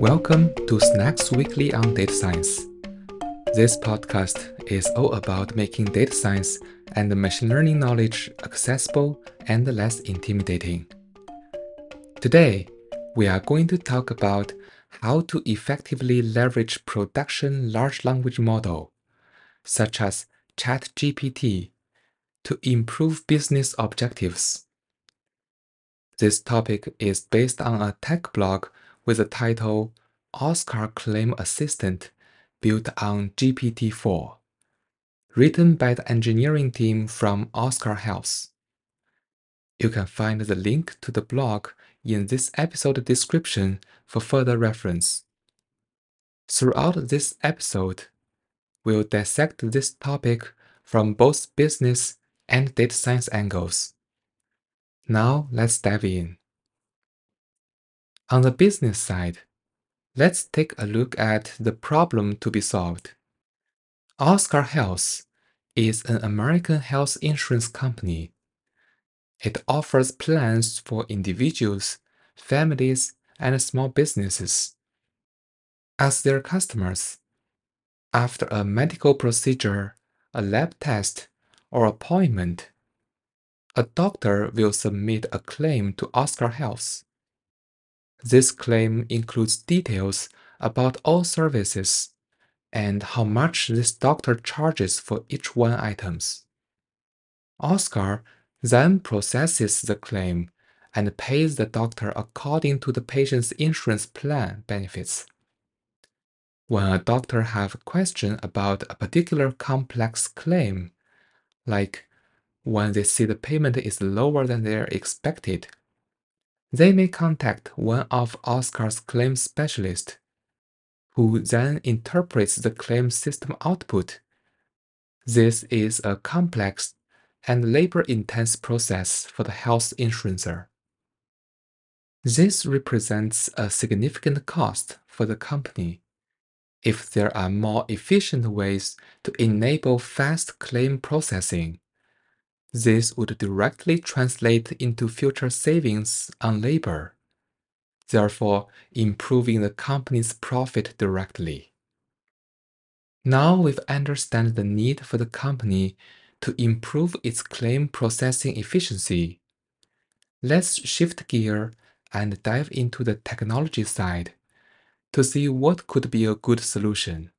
Welcome to Snacks Weekly on Data Science. This podcast is all about making data science and machine learning knowledge accessible and less intimidating. Today, we are going to talk about how to effectively leverage production large language model, such as ChatGPT, to improve business objectives. This topic is based on a tech blog with the title Oscar Claim Assistant built on GPT-4, written by the engineering team from Oscar Health. You can find the link to the blog in this episode description for further reference. Throughout this episode, we'll dissect this topic from both business and data science angles. Now let's dive in. On the business side, let's take a look at the problem to be solved. Oscar Health is an American health insurance company. It offers plans for individuals, families, and small businesses. As their customers, after a medical procedure, a lab test, or appointment, a doctor will submit a claim to Oscar Health. This claim includes details about all services and how much this doctor charges for each one items. Oscar then processes the claim and pays the doctor according to the patient's insurance plan benefits. When a doctor have a question about a particular complex claim, like when they see the payment is lower than they are expected, they may contact one of Oscar's claim specialists, who then interprets the claim system output. This is a complex and labor-intense process for the health insurer. This represents a significant cost for the company. If there are more efficient ways to enable fast claim processing, this would directly translate into future savings on labor, therefore improving the company's profit directly. Now we've understood the need for the company to improve its claim processing efficiency. Let's shift gear and dive into the technology side to see what could be a good solution.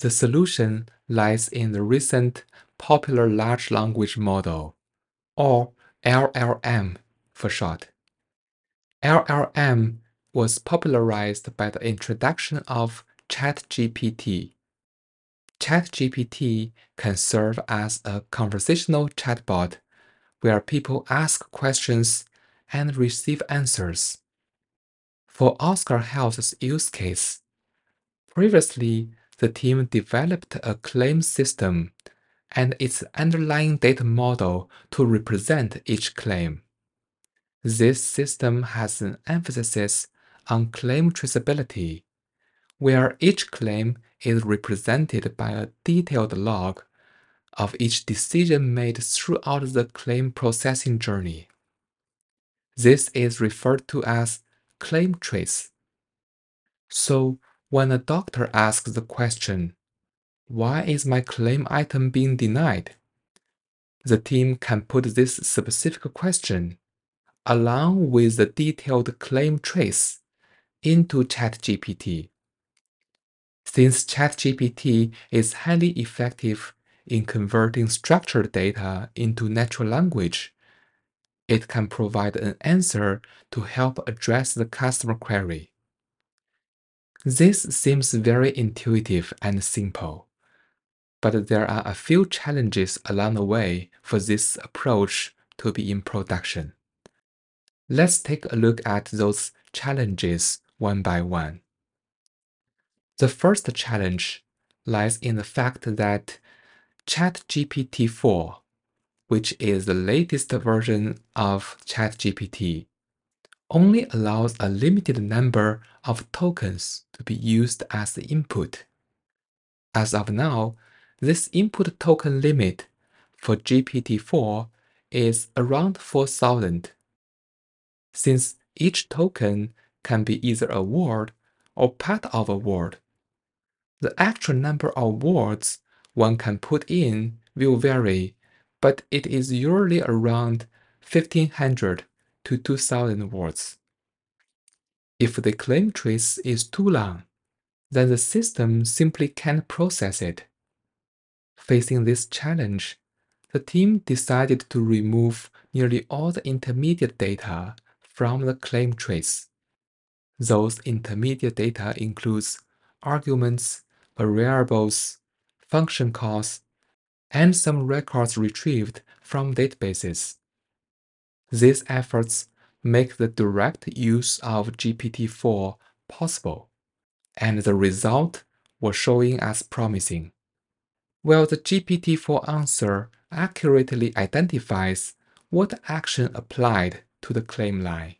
The solution lies in the recent popular large language model, or LLM for short. LLM was popularized by the introduction of ChatGPT. ChatGPT can serve as a conversational chatbot where people ask questions and receive answers. For Oscar Health's use case, previously the team developed a claim system and its underlying data model to represent each claim. This system has an emphasis on claim traceability, where each claim is represented by a detailed log of each decision made throughout the claim processing journey. This is referred to as claim trace. So, when a doctor asks the question, why is my claim item being denied? The team can put this specific question, along with the detailed claim trace, into ChatGPT. Since ChatGPT is highly effective in converting structured data into natural language, it can provide an answer to help address the customer query. This seems very intuitive and simple but there are a few challenges along the way for this approach to be in production. Let's take a look at those challenges one by one. The first challenge lies in the fact that ChatGPT 4, which is the latest version of ChatGPT, only allows a limited number of tokens to be used as the input. As of now, this input token limit for GPT-4 is around 4,000. Since each token can be either a word or part of a word. The actual number of words one can put in will vary, but it is usually around 1500 to 2000 words. If the claim trace is too long, then the system simply can't process it. Facing this challenge, the team decided to remove nearly all the intermediate data from the claim trace. Those intermediate data includes arguments, variables, function calls, and some records retrieved from databases. These efforts make the direct use of GPT-4 possible, and the result was showing as promising. While the GPT-4 answer accurately identifies what action applied to the claim line,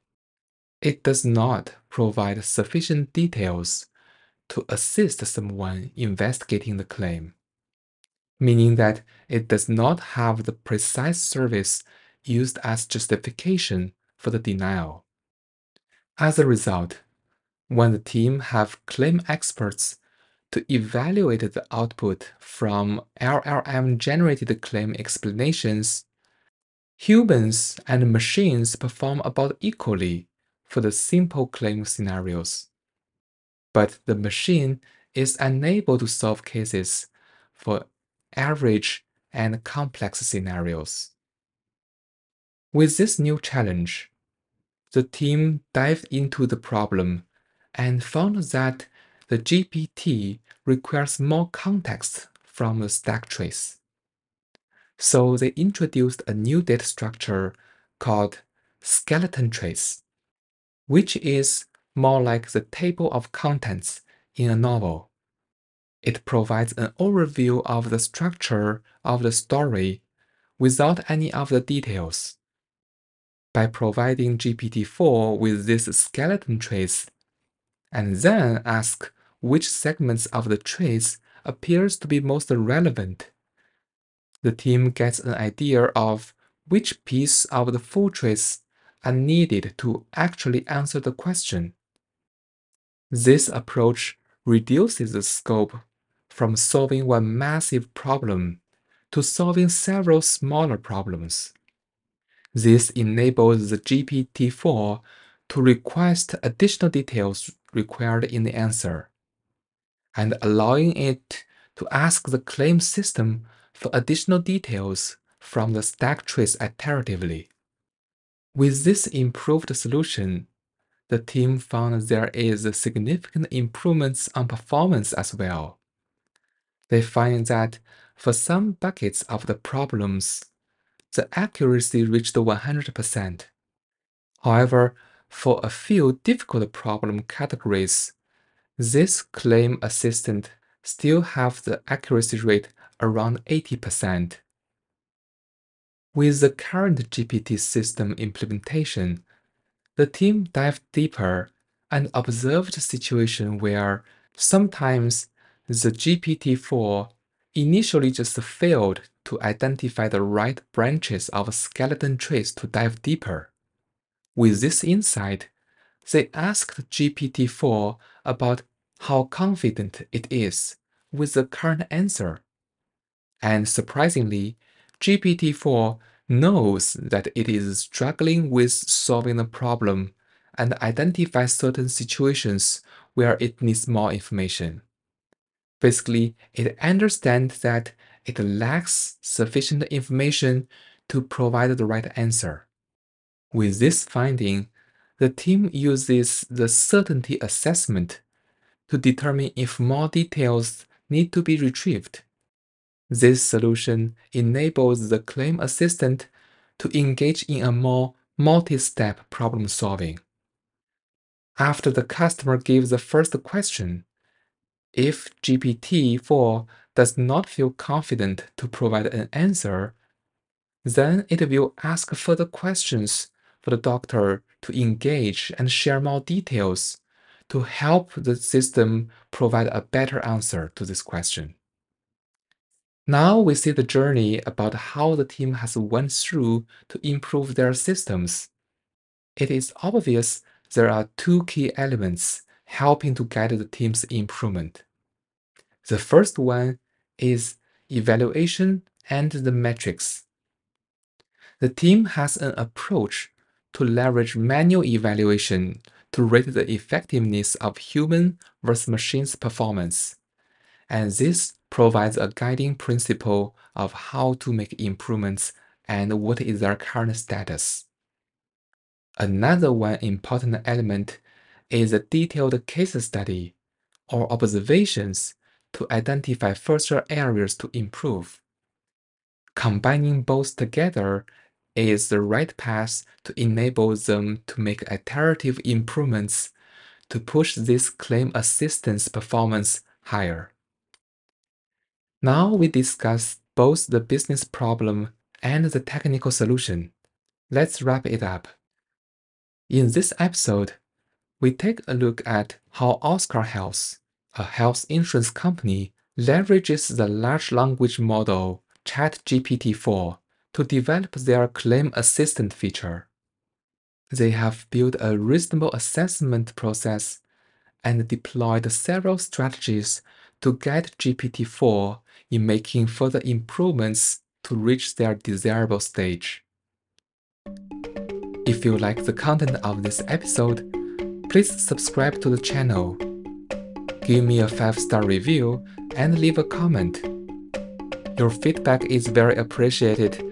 it does not provide sufficient details to assist someone investigating the claim, meaning that it does not have the precise service used as justification for the denial. As a result, when the team have claim experts to evaluate the output from LLM-generated claim explanations, humans and machines perform about equally for the simple claim scenarios. But the machine is unable to solve cases for average and complex scenarios. With this new challenge, the team dived into the problem and found that the GPT requires more context from the stack trace. So they introduced a new data structure called skeleton trace, which is more like the table of contents in a novel. It provides an overview of the structure of the story without any of the details. By providing GPT-4 with this skeleton trace, and then ask which segments of the trace appears to be most relevant, the team gets an idea of which piece of the full trace are needed to actually answer the question. This approach reduces the scope from solving one massive problem to solving several smaller problems. This enables the GPT-4 to request additional details required in the answer, and allowing it to ask the claim system for additional details from the stack trace iteratively. With this improved solution, the team found there is significant improvements on performance as well. They find that for some buckets of the problems, the accuracy reached 100%. However, for a few difficult problem categories, this claim assistant still have the accuracy rate around 80%. With the current GPT system implementation, the team dived deeper and observed a situation where sometimes the GPT-4 initially just failed to identify the right branches of skeleton trace to dive deeper. With this insight, they asked GPT-4 about how confident it is with the current answer. And surprisingly, GPT-4 knows that it is struggling with solving a problem and identifies certain situations where it needs more information. Basically, it understands that it lacks sufficient information to provide the right answer. With this finding, the team uses the certainty assessment to determine if more details need to be retrieved. This solution enables the claim assistant to engage in a more multi-step problem solving. After the customer gives the first question, if GPT-4 does not feel confident to provide an answer, then it will ask further questions for the doctor to engage and share more details to help the system provide a better answer to this question. Now we see the journey about how the team has went through to improve their systems. It is obvious there are two key elements helping to guide the team's improvement. The first one is evaluation and the metrics. The team has an approach to leverage manual evaluation to rate the effectiveness of human versus machine's performance. And this provides a guiding principle of how to make improvements and what is their current status. Another one important element is a detailed case study or observations to identify further areas to improve. Combining both together is the right path to enable them to make iterative improvements to push this claim assistance performance higher. Now we discuss both the business problem and the technical solution. Let's wrap it up. In this episode, we take a look at how Oscar Health, a health insurance company, leverages the large language model ChatGPT-4 to develop their claim assistant feature. They have built a reasonable assessment process and deployed several strategies to guide GPT-4 in making further improvements to reach their desirable stage. If you like the content of this episode, please subscribe to the channel. Give me a 5-star review and leave a comment. Your feedback is very appreciated